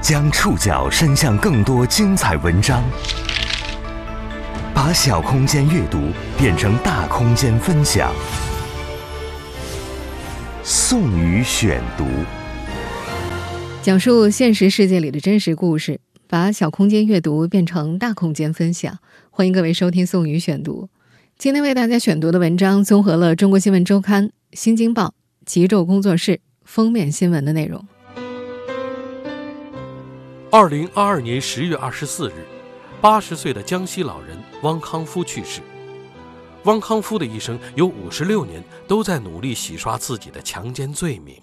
将触角伸向更多精彩文章，把小空间阅读变成大空间分享。宋宇选读，讲述现实世界里的真实故事，把小空间阅读变成大空间分享。欢迎各位收听宋宇选读。今天为大家选读的文章综合了《中国新闻周刊》、《新京报》、极昼工作室封面新闻的内容。二零二二年十月二十四日，八十岁的江西老人汪康夫去世。汪康夫的一生有五十六年都在努力洗刷自己的强奸罪名。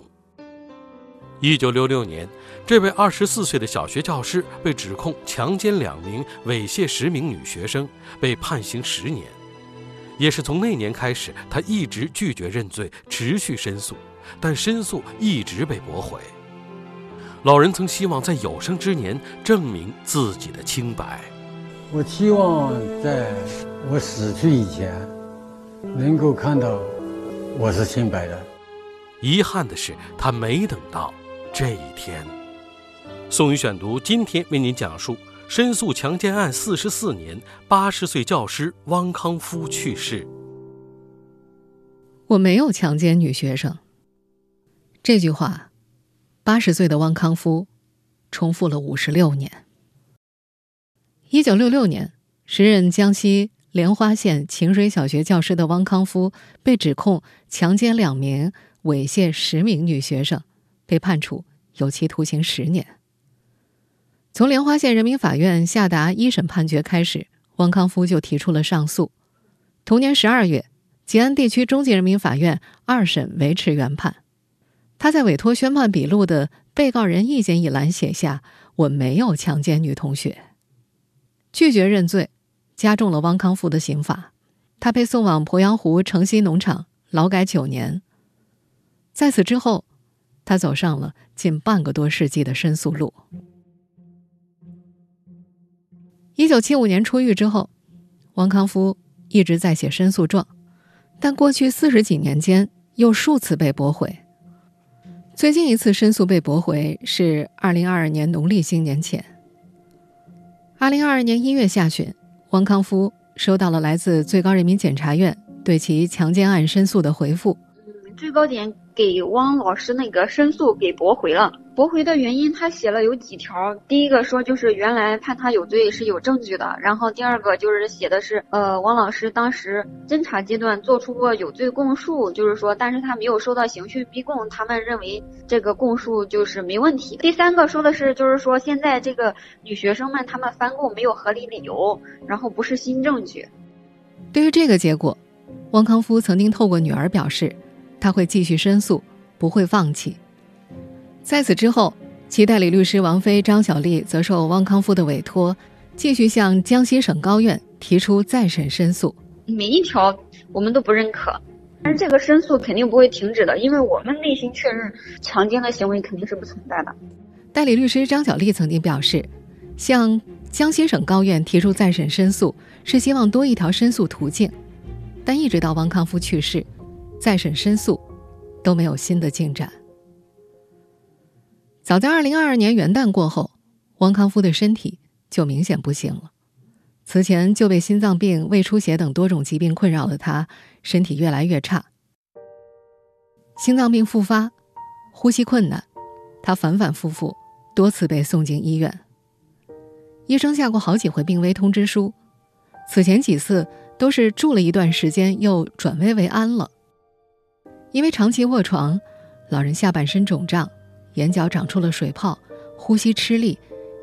一九六六年，这位二十四岁的小学教师被指控强奸两名、猥亵十名女学生，被判刑十年。也是从那年开始，他一直拒绝认罪，持续申诉，但申诉一直被驳回。老人曾希望在有生之年证明自己的清白。我希望在我死去以前，能够看到我是清白的。遗憾的是，他没等到这一天。宋宇选读今天为您讲述。申诉强奸案四十四年，八十岁教师汪康夫去世。我没有强奸女学生。这句话，八十岁的汪康夫重复了五十六年。一九六六年，时任江西莲花县晴水小学教师的汪康夫被指控强奸两名、猥亵十名女学生，被判处有期徒刑十年。从莲花县人民法院下达一审判决开始，汪康夫就提出了上诉。同年十二月，吉安地区中级人民法院二审维持原判。他在委托宣判笔录的被告人意见一栏写下：“我没有强奸女同学。”拒绝认罪，加重了汪康夫的刑罚。他被送往鄱阳湖城西农场劳改九年。在此之后，他走上了近半个多世纪的申诉路。一九七五年出狱之后，汪康夫一直在写申诉状，但过去四十几年间又数次被驳回。最近一次申诉被驳回是二零二二年农历新年前。二零二二年一月下旬，汪康夫收到了来自最高人民检察院对其强奸案申诉的回复。最高检给汪老师那个申诉给驳回了。驳回的原因，他写了有几条。第一个说就是原来判他有罪是有证据的，然后第二个就是写的是，呃，汪老师当时侦查阶段做出过有罪供述，就是说，但是他没有受到刑讯逼供，他们认为这个供述就是没问题。第三个说的是，就是说现在这个女学生们他们翻供没有合理理由，然后不是新证据。对于这个结果，汪康夫曾经透过女儿表示，他会继续申诉，不会放弃。在此之后，其代理律师王菲、张小丽则受汪康夫的委托，继续向江西省高院提出再审申诉。每一条我们都不认可，但是这个申诉肯定不会停止的，因为我们内心确认强奸的行为肯定是不存在的。代理律师张小丽曾经表示，向江西省高院提出再审申诉是希望多一条申诉途径，但一直到汪康夫去世，再审申诉都没有新的进展。早在二零二二年元旦过后，汪康夫的身体就明显不行了。此前就被心脏病、胃出血等多种疾病困扰的他，身体越来越差。心脏病复发，呼吸困难，他反反复复多次被送进医院。医生下过好几回病危通知书，此前几次都是住了一段时间又转危为安了。因为长期卧床，老人下半身肿胀。眼角长出了水泡，呼吸吃力，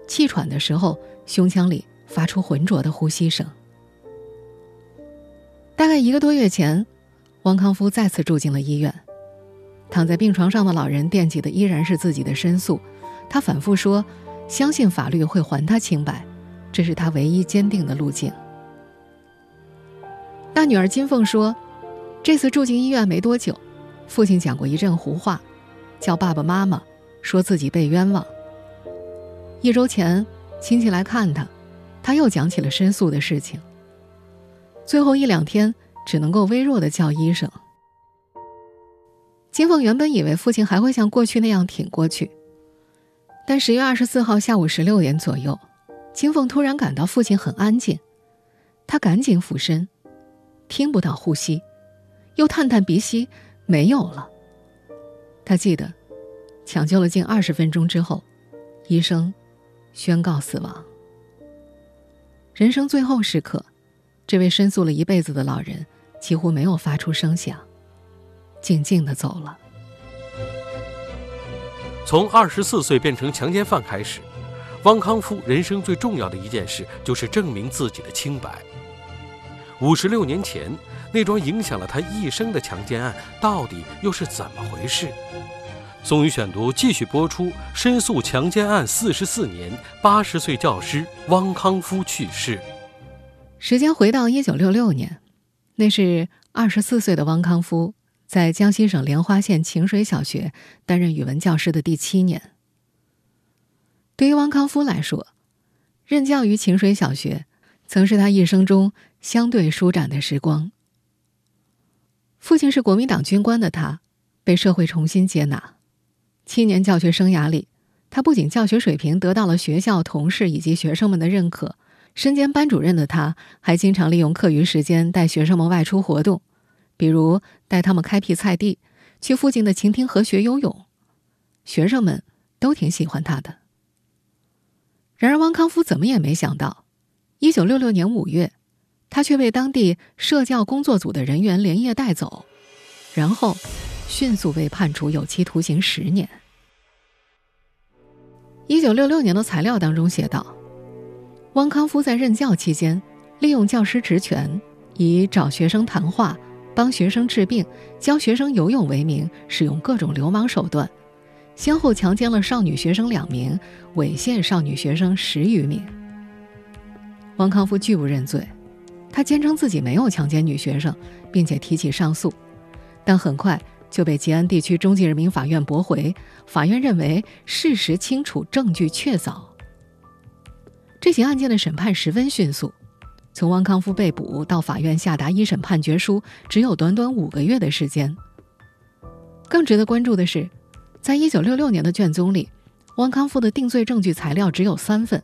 气喘的时候，胸腔里发出浑浊的呼吸声。大概一个多月前，汪康夫再次住进了医院。躺在病床上的老人惦记的依然是自己的申诉，他反复说：“相信法律会还他清白，这是他唯一坚定的路径。”大女儿金凤说：“这次住进医院没多久，父亲讲过一阵胡话，叫爸爸妈妈。”说自己被冤枉。一周前，亲戚来看他，他又讲起了申诉的事情。最后一两天，只能够微弱的叫医生。金凤原本以为父亲还会像过去那样挺过去，但十月二十四号下午十六点左右，金凤突然感到父亲很安静，她赶紧俯身，听不到呼吸，又探探鼻息，没有了。她记得，抢救了近二十分钟之后，医生宣告死亡。人生最后时刻，这位申诉了一辈子的老人几乎没有发出声响，静静的走了。从二十四岁变成强奸犯开始，汪康夫人生最重要的一件事就是证明自己的清白。五十六年前，那桩影响了他一生的强奸案到底又是怎么回事？宋宇选读继续播出：申诉强奸案四十四年，八十岁教师汪康夫去世。时间回到一九六六年，那是二十四岁的汪康夫。在江西省莲花县晴水小学担任语文教师的第七年，对于汪康夫来说，任教于晴水小学，曾是他一生中相对舒展的时光。父亲是国民党军官的他，被社会重新接纳。七年教学生涯里，他不仅教学水平得到了学校同事以及学生们的认可，身兼班主任的他，还经常利用课余时间带学生们外出活动。比如带他们开辟菜地，去附近的晴亭河学游泳，学生们都挺喜欢他的。然而，汪康夫怎么也没想到，一九六六年五月，他却被当地社教工作组的人员连夜带走，然后迅速被判处有期徒刑十年。一九六六年的材料当中写道：汪康夫在任教期间，利用教师职权，以找学生谈话。帮学生治病、教学生游泳为名，使用各种流氓手段，先后强奸了少女学生两名，猥亵少女学生十余名。汪康夫拒不认罪，他坚称自己没有强奸女学生，并且提起上诉，但很快就被吉安地区中级人民法院驳回。法院认为事实清楚，证据确凿。这起案件的审判十分迅速。从汪康夫被捕到法院下达一审判决书，只有短短五个月的时间。更值得关注的是，在一九六六年的卷宗里，汪康夫的定罪证据材料只有三份，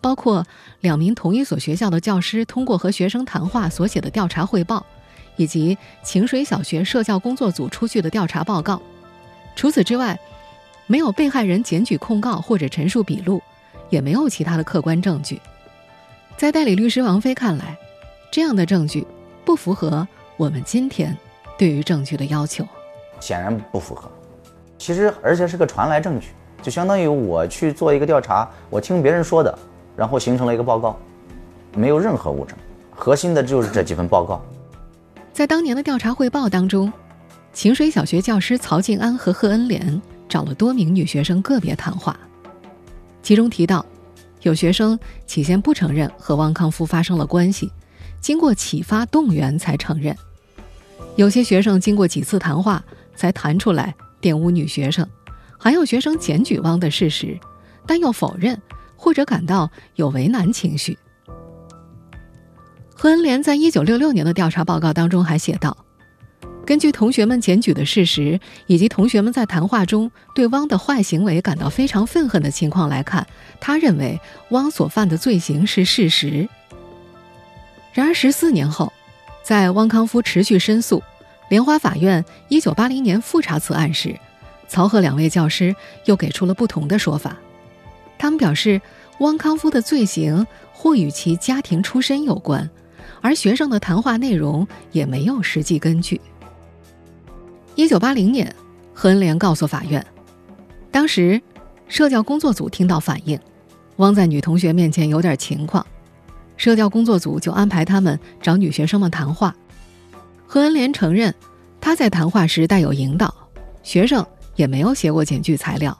包括两名同一所学校的教师通过和学生谈话所写的调查汇报，以及晴水小学社教工作组出具的调查报告。除此之外，没有被害人检举控告或者陈述笔录，也没有其他的客观证据。在代理律师王菲看来，这样的证据不符合我们今天对于证据的要求。显然不符合。其实，而且是个传来证据，就相当于我去做一个调查，我听别人说的，然后形成了一个报告，没有任何物证。核心的就是这几份报告。在当年的调查汇报当中，晴水小学教师曹静安和贺恩莲找了多名女学生个别谈话，其中提到。有学生起先不承认和汪康夫发生了关系，经过启发动员才承认；有些学生经过几次谈话才谈出来玷污女学生，还有学生检举汪的事实，但又否认或者感到有为难情绪。何恩莲在一九六六年的调查报告当中还写道。根据同学们检举的事实，以及同学们在谈话中对汪的坏行为感到非常愤恨的情况来看，他认为汪所犯的罪行是事实。然而十四年后，在汪康夫持续申诉，莲花法院一九八零年复查此案时，曹贺两位教师又给出了不同的说法。他们表示，汪康夫的罪行或与其家庭出身有关，而学生的谈话内容也没有实际根据。一九八零年，何恩莲告诉法院，当时社教工作组听到反映，汪在女同学面前有点情况，社教工作组就安排他们找女学生们谈话。何恩莲承认，他在谈话时带有引导，学生也没有写过检举材料。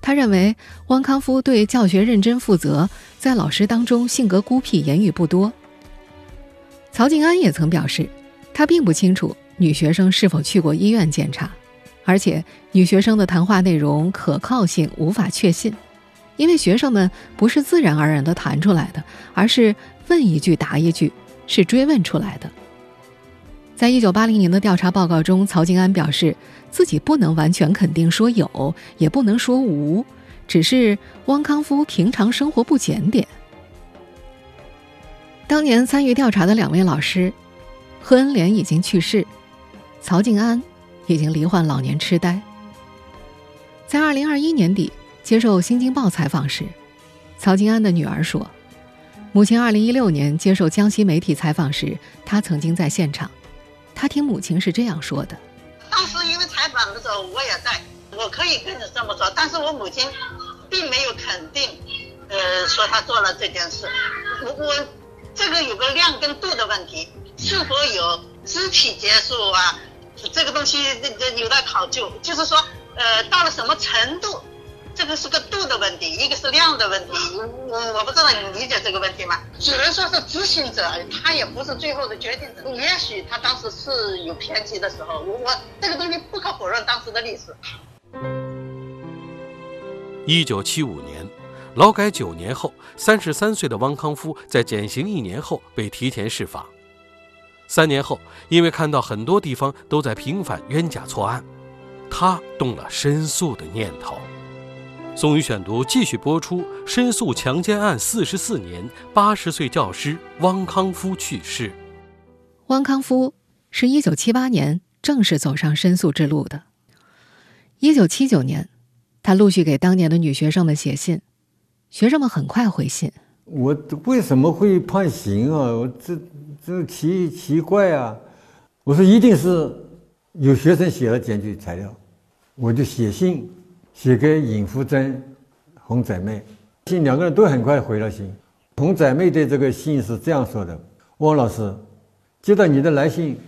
他认为汪康夫对教学认真负责，在老师当中性格孤僻，言语不多。曹静安也曾表示，他并不清楚。女学生是否去过医院检查？而且女学生的谈话内容可靠性无法确信，因为学生们不是自然而然地谈出来的，而是问一句答一句，是追问出来的。在一九八零年的调查报告中，曹静安表示自己不能完全肯定说有，也不能说无，只是汪康夫平常生活不检点。当年参与调查的两位老师，贺恩莲已经去世，曹静安已经罹患老年痴呆。在二零二一年底接受《新京报》采访时，曹静安的女儿说，母亲二零一六年接受江西媒体采访时，她曾经在现场，她听母亲是这样说的：“当时因为采访的时候我也在，我可以跟你这么说，但是我母亲并没有肯定，呃，说她做了这件事，我我。”这个有个量跟度的问题，是否有肢体接触啊？这个东西这这有待考究。就是说，呃，到了什么程度，这个是个度的问题，一个是量的问题。我我不知道你理解这个问题吗？只能说是执行者，他也不是最后的决定者。也许他当时是有偏激的时候，我我这个东西不可否认当时的历史。一九七五年。劳改九年后，三十三岁的汪康夫在减刑一年后被提前释放。三年后，因为看到很多地方都在平反冤假错案，他动了申诉的念头。宋宇选读继续播出：申诉强奸案四十四年，八十岁教师汪康夫去世。汪康夫是一九七八年正式走上申诉之路的。一九七九年，他陆续给当年的女学生们写信。学生们很快回信：“我为什么会判刑啊？我这这奇奇怪啊！”我说：“一定是有学生写了检举材料。”我就写信写给尹福珍、洪仔妹，信两个人都很快回了信。洪仔妹的这个信是这样说的：“汪老师，接到你的来信，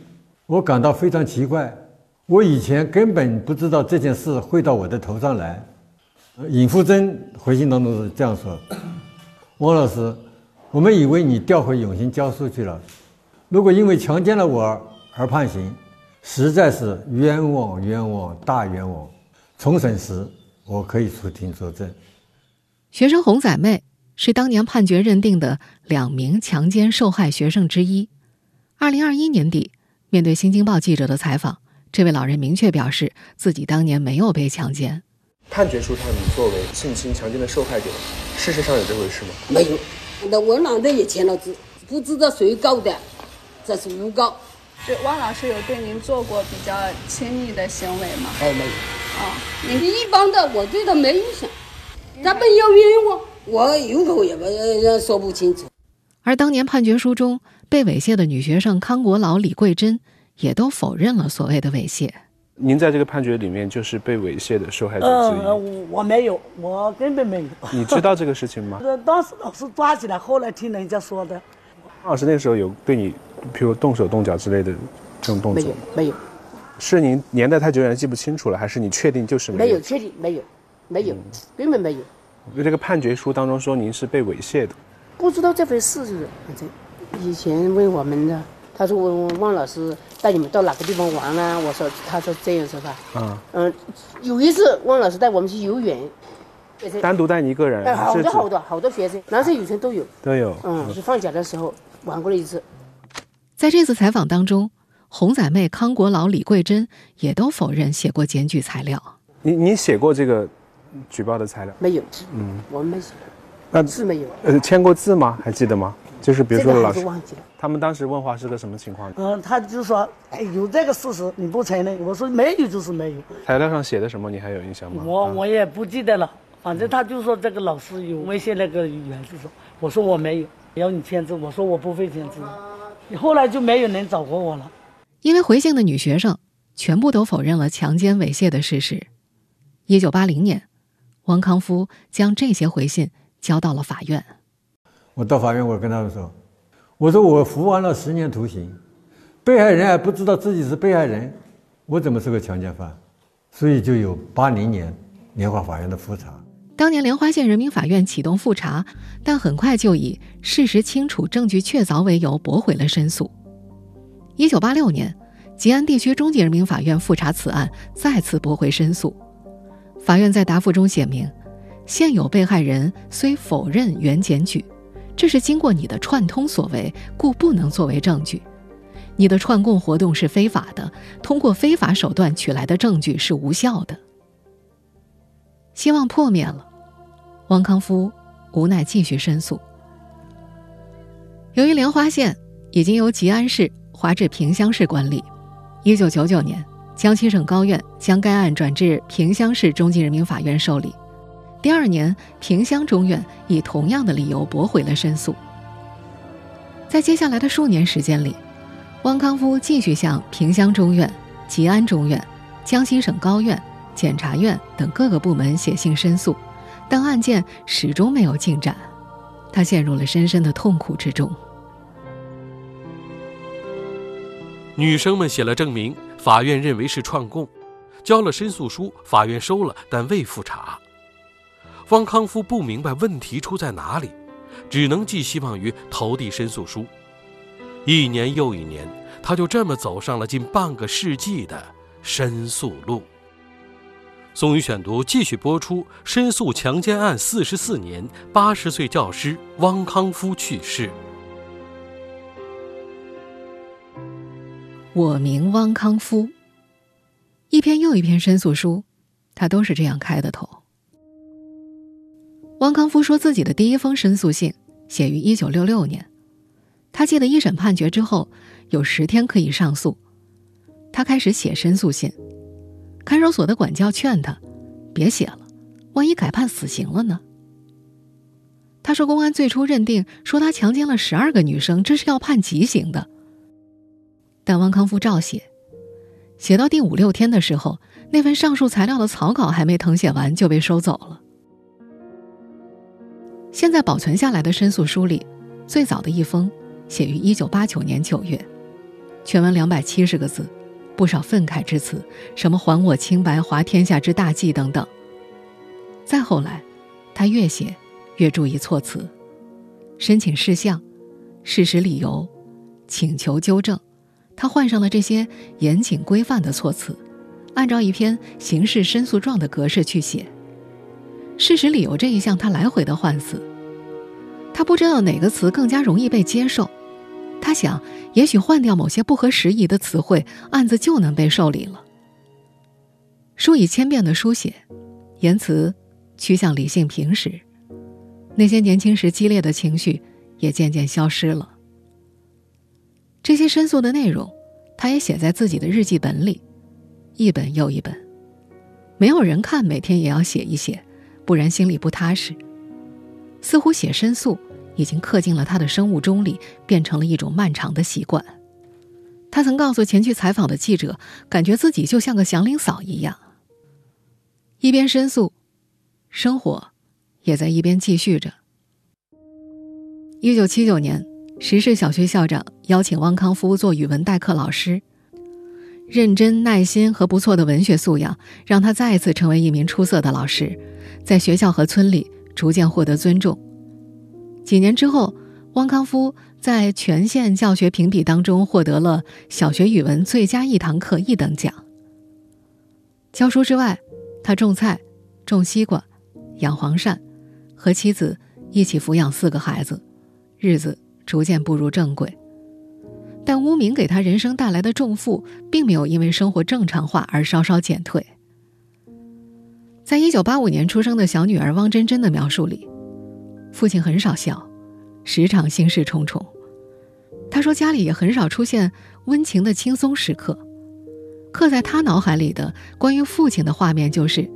我感到非常奇怪。我以前根本不知道这件事会到我的头上来。”尹富珍回信当中是这样说：“汪老师，我们以为你调回永兴教书去了。如果因为强奸了我而判刑，实在是冤枉冤枉大冤枉。重审时，我可以出庭作证。”学生洪仔妹是当年判决认定的两名强奸受害学生之一。二零二一年底，面对《新京报》记者的采访，这位老人明确表示自己当年没有被强奸。判决书上，你作为性侵强奸的受害者，事实上有这回事吗？没有，那我脑袋也签了字，不知道谁告的，这是诬告。就汪老师有对您做过比较亲密的行为吗？哎，没有。啊，你一般的，我对他没印象。他们要冤枉，我有口也不说不清楚。而当年判决书中被猥亵的女学生康国老、李桂珍，也都否认了所谓的猥亵。您在这个判决里面就是被猥亵的受害者之一。嗯，我没有，我根本没有。你知道这个事情吗？当时老师抓起来，后来听人家说的。老师那时候有对你，比如动手动脚之类的这种动作？没有，没有。是您年代太久远记不清楚了，还是你确定就是没有？没有，确定没有，没有，根本没有。这个判决书当中说您是被猥亵的。不知道这回事，反正以前问我们的。他说：“我汪老师带你们到哪个地方玩啊？”我说：“他说这样是吧？”嗯嗯，有一次汪老师带我们去游园，单独带你一个人？好多好多好多学生，男生女生都有。都有。嗯，是放假的时候玩过了一次。在这次采访当中，红仔妹康国老、李桂珍也都否认写过检举材料。你你写过这个举报的材料？没有。嗯，我们没写。那字没有。呃，签过字吗？还记得吗？就是比如说老师。忘记了。他们当时问话是个什么情况？嗯，他就说：“哎，有这个事实，你不承认。”我说：“没有就是没有。”材料上写的什么？你还有印象吗？我我也不记得了，反正他就说这个老师有威胁那个女孩子说，我说我没有，要你签字，我说我不会签字。你后来就没有人找过我了。因为回信的女学生全部都否认了强奸猥亵的事实。一九八零年，王康夫将这些回信交到了法院。我到法院，我跟他们说。我说我服完了十年徒刑，被害人还不知道自己是被害人，我怎么是个强奸犯？所以就有八零年莲花法院的复查。当年莲花县人民法院启动复查，但很快就以事实清楚、证据确凿为由驳回了申诉。一九八六年，吉安地区中级人民法院复查此案，再次驳回申诉。法院在答复中写明，现有被害人虽否认原检举。这是经过你的串通所为，故不能作为证据。你的串供活动是非法的，通过非法手段取来的证据是无效的。希望破灭了，汪康夫无奈继续申诉。由于莲花县已经由吉安市划至萍乡市管理，一九九九年，江西省高院将该案转至萍乡市中级人民法院受理。第二年，萍乡中院以同样的理由驳回了申诉。在接下来的数年时间里，汪康夫继续向萍乡中院、吉安中院、江西省高院、检察院等各个部门写信申诉，但案件始终没有进展，他陷入了深深的痛苦之中。女生们写了证明，法院认为是串供，交了申诉书，法院收了，但未复查。汪康夫不明白问题出在哪里，只能寄希望于投递申诉书。一年又一年，他就这么走上了近半个世纪的申诉路。宋宇选读继续播出：申诉强奸案四十四年，八十岁教师汪康夫去世。我名汪康夫。一篇又一篇申诉书，他都是这样开的头。汪康夫说自己的第一封申诉信写于一九六六年。他记得一审判决之后有十天可以上诉，他开始写申诉信。看守所的管教劝他别写了，万一改判死刑了呢？他说公安最初认定说他强奸了十二个女生，这是要判极刑的。但汪康夫照写，写到第五六天的时候，那份上述材料的草稿还没誊写完就被收走了。现在保存下来的申诉书里，最早的一封。写于一九八九年九月，全文两百七十个字，不少愤慨之词，什么“还我清白，华天下之大计”等等。再后来，他越写越注意措辞，申请事项、事实理由、请求纠正，他换上了这些严谨规范的措辞，按照一篇刑事申诉状的格式去写。事实理由这一项，他来回的换词，他不知道哪个词更加容易被接受。他想，也许换掉某些不合时宜的词汇，案子就能被受理了。数以千遍的书写，言辞趋向理性平实，那些年轻时激烈的情绪也渐渐消失了。这些申诉的内容，他也写在自己的日记本里，一本又一本。没有人看，每天也要写一写，不然心里不踏实。似乎写申诉。已经刻进了他的生物钟里，变成了一种漫长的习惯。他曾告诉前去采访的记者，感觉自己就像个祥林嫂一样，一边申诉，生活也在一边继续着。一九七九年，石市小学校长邀请汪康夫做语文代课老师，认真、耐心和不错的文学素养，让他再一次成为一名出色的老师，在学校和村里逐渐获得尊重。几年之后，汪康夫在全县教学评比当中获得了小学语文最佳一堂课一等奖。教书之外，他种菜、种西瓜、养黄鳝，和妻子一起抚养四个孩子，日子逐渐步入正轨。但污名给他人生带来的重负，并没有因为生活正常化而稍稍减退。在一九八五年出生的小女儿汪真真的描述里。父亲很少笑，时常心事重重。他说家里也很少出现温情的轻松时刻。刻在他脑海里的关于父亲的画面就是：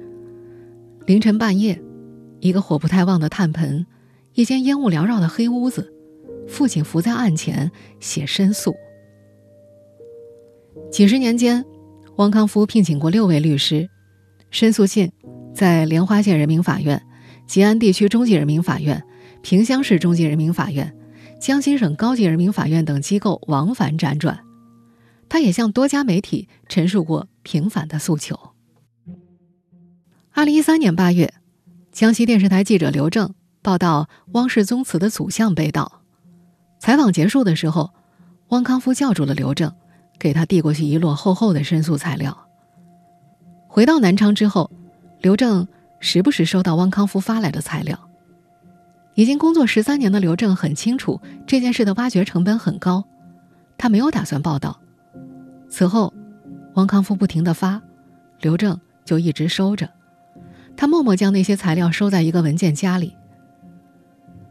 凌晨半夜，一个火不太旺的炭盆，一间烟雾缭绕的黑屋子，父亲伏在案前写申诉。几十年间，汪康夫聘请过六位律师，申诉信在莲花县人民法院。吉安地区中级人民法院、萍乡市中级人民法院、江西省高级人民法院等机构往返辗转，他也向多家媒体陈述过平反的诉求。二零一三年八月，江西电视台记者刘正报道汪氏宗祠的祖像被盗，采访结束的时候，汪康夫叫住了刘正，给他递过去一摞厚厚的申诉材料。回到南昌之后，刘正。时不时收到汪康夫发来的材料。已经工作十三年的刘正很清楚这件事的挖掘成本很高，他没有打算报道。此后，汪康夫不停的发，刘正就一直收着。他默默将那些材料收在一个文件夹里。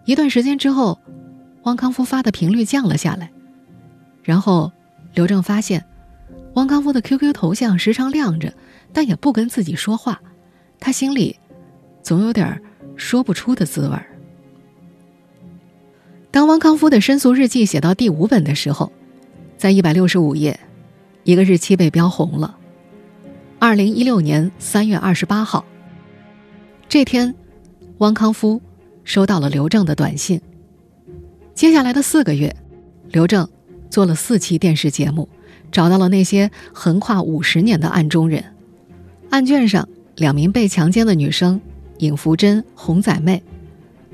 一段时间之后，汪康夫发的频率降了下来，然后刘正发现，汪康夫的 QQ 头像时常亮着，但也不跟自己说话，他心里总有点说不出的滋味儿。当汪康夫的申诉日记写到第五本的时候，在一百六十五页，一个日期被标红了。二零一六年三月二十八号。这天，汪康夫收到了刘正的短信。接下来的四个月，刘正做了四期电视节目，找到了那些横跨五十年的案中人。案卷上，两名被强奸的女生尹福珍、洪仔妹。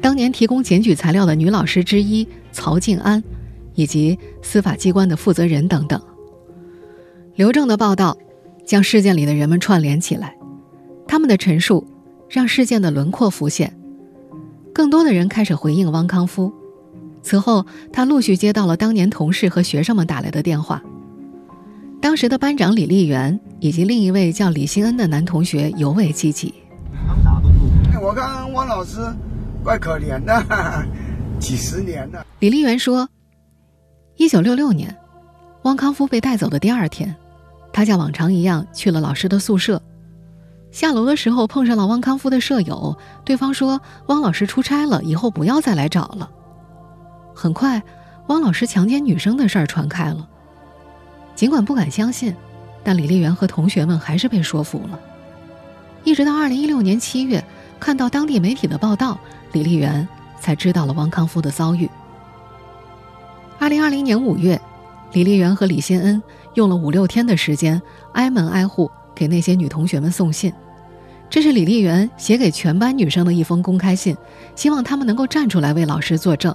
当年提供检举材料的女老师之一曹静安，以及司法机关的负责人等等。刘正的报道将事件里的人们串联起来，他们的陈述让事件的轮廓浮现。更多的人开始回应汪康夫。此后，他陆续接到了当年同事和学生们打来的电话。当时的班长李丽媛以及另一位叫李新恩的男同学尤为积极。我看汪老师。怪可怜的，几十年了。李丽媛说：“一九六六年，汪康夫被带走的第二天，他像往常一样去了老师的宿舍。下楼的时候碰上了汪康夫的舍友，对方说汪老师出差了，以后不要再来找了。很快，汪老师强奸女生的事儿传开了。尽管不敢相信，但李丽媛和同学们还是被说服了。一直到二零一六年七月，看到当地媒体的报道。”李丽媛才知道了汪康夫的遭遇。二零二零年五月，李丽媛和李新恩用了五六天的时间，挨门挨户给那些女同学们送信。这是李丽媛写给全班女生的一封公开信，希望她们能够站出来为老师作证。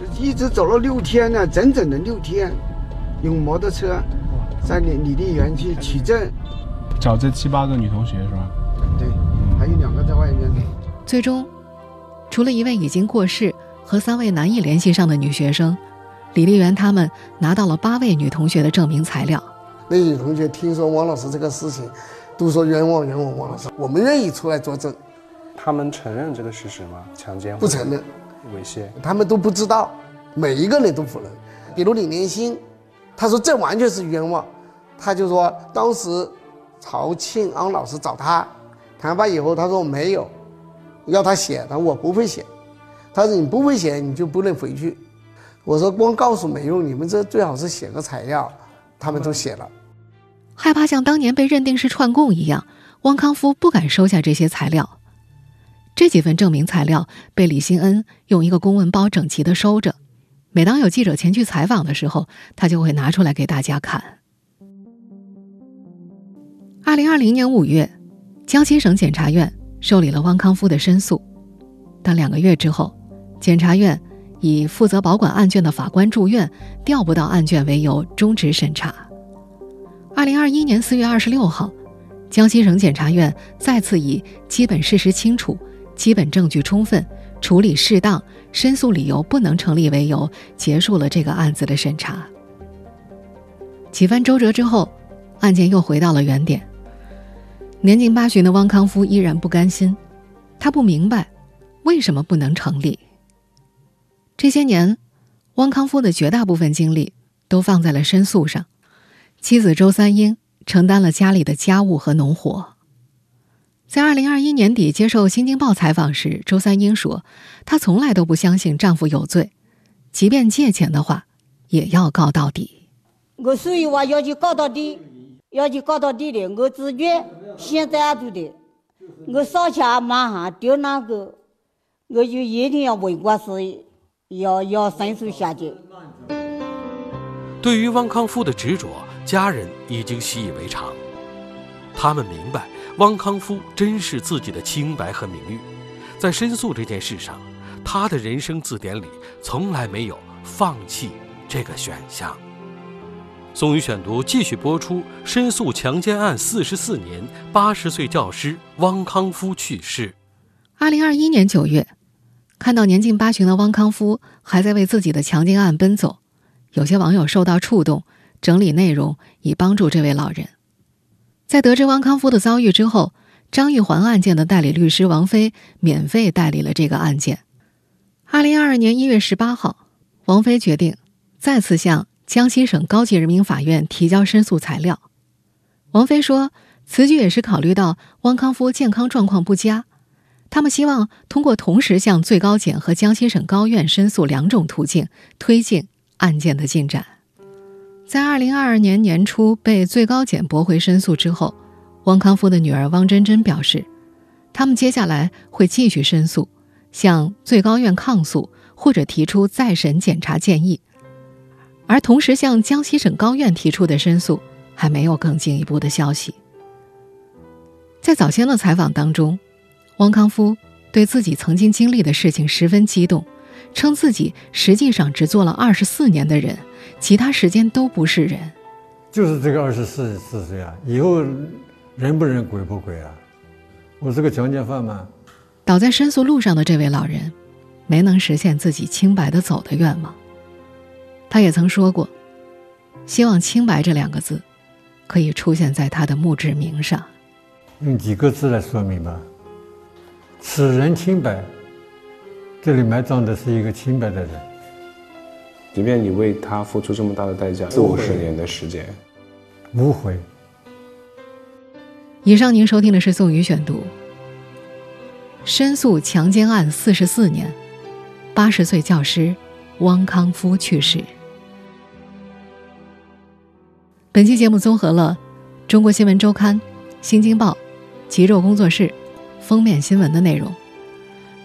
就一直走了六天呢，整整的六天，用摩托车在李李丽媛去取证，找这七八个女同学是吧？对，还有两个在外面。最终。除了一位已经过世和三位难以联系上的女学生，李丽媛他们拿到了八位女同学的证明材料。那女同学听说王老师这个事情，都说冤枉冤枉王老师，我们愿意出来作证。他们承认这个事实吗？强奸不承认，猥亵他们都不知道，每一个人都否认。比如李连星，他说这完全是冤枉，他就说当时曹庆安老师找他谈判以后，他说没有。要他写，他说我不会写。他说你不会写，你就不能回去。我说光告诉没用，你们这最好是写个材料。他们都写了。害怕像当年被认定是串供一样，汪康夫不敢收下这些材料。这几份证明材料被李新恩用一个公文包整齐的收着。每当有记者前去采访的时候，他就会拿出来给大家看。二零二零年五月，江西省检察院。受理了汪康夫的申诉，但两个月之后，检察院以负责保管案卷的法官住院、调不到案卷为由终止审查。二零二一年四月二十六号，江西省检察院再次以基本事实清楚、基本证据充分、处理适当、申诉理由不能成立为由，结束了这个案子的审查。几番周折之后，案件又回到了原点。年近八旬的汪康夫依然不甘心，他不明白为什么不能成立。这些年，汪康夫的绝大部分精力都放在了申诉上，妻子周三英承担了家里的家务和农活。在二零二一年底接受《新京报》采访时，周三英说：“她从来都不相信丈夫有罪，即便借钱的话，也要告到底。”我所以话要去告到底。要去告到底的，我自觉现在也做的。我上下马上丢那个，我就一定要为国事，要要申诉下去。对于汪康夫的执着，家人已经习以为常。他们明白，汪康夫珍视自己的清白和名誉，在申诉这件事上，他的人生字典里从来没有放弃这个选项。宋宇选读继续播出。申诉强奸案四十四年，八十岁教师汪康夫去世。二零二一年九月，看到年近八旬的汪康夫还在为自己的强奸案奔走，有些网友受到触动，整理内容以帮助这位老人。在得知汪康夫的遭遇之后，张玉环案件的代理律师王飞免费代理了这个案件。二零二二年一月十八号，王飞决定再次向江西省高级人民法院提交申诉材料。王菲说，此举也是考虑到汪康夫健康状况不佳，他们希望通过同时向最高检和江西省高院申诉两种途径，推进案件的进展。在二零二二年年初被最高检驳回申诉之后，汪康夫的女儿汪真真表示，他们接下来会继续申诉，向最高院抗诉或者提出再审检查建议，而同时向江西省高院提出的申诉还没有更进一步的消息。在早先的采访当中，汪康夫对自己曾经经历的事情十分激动，称自己实际上只做了二十四年的人。其他时间都不是人，就是这个二十四四岁啊！以后人不人鬼不鬼啊！我是个强奸犯吗？倒在申诉路上的这位老人，没能实现自己清白的走的愿望。他也曾说过，希望“清白”这两个字可以出现在他的墓志铭上。用几个字来说明吧：“此人清白。”这里埋葬的是一个清白的人。即便你为他付出这么大的代价，四五十年的时间，无悔。以上您收听的是宋宇选读。申诉强奸案四十四年，八十岁教师汪康夫去世。本期节目综合了《中国新闻周刊》《新京报》《极昼工作室》封面新闻的内容。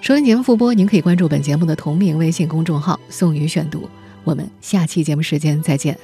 收听节目复播，您可以关注本节目的同名微信公众号“宋宇选读”。我们下期节目时间再见。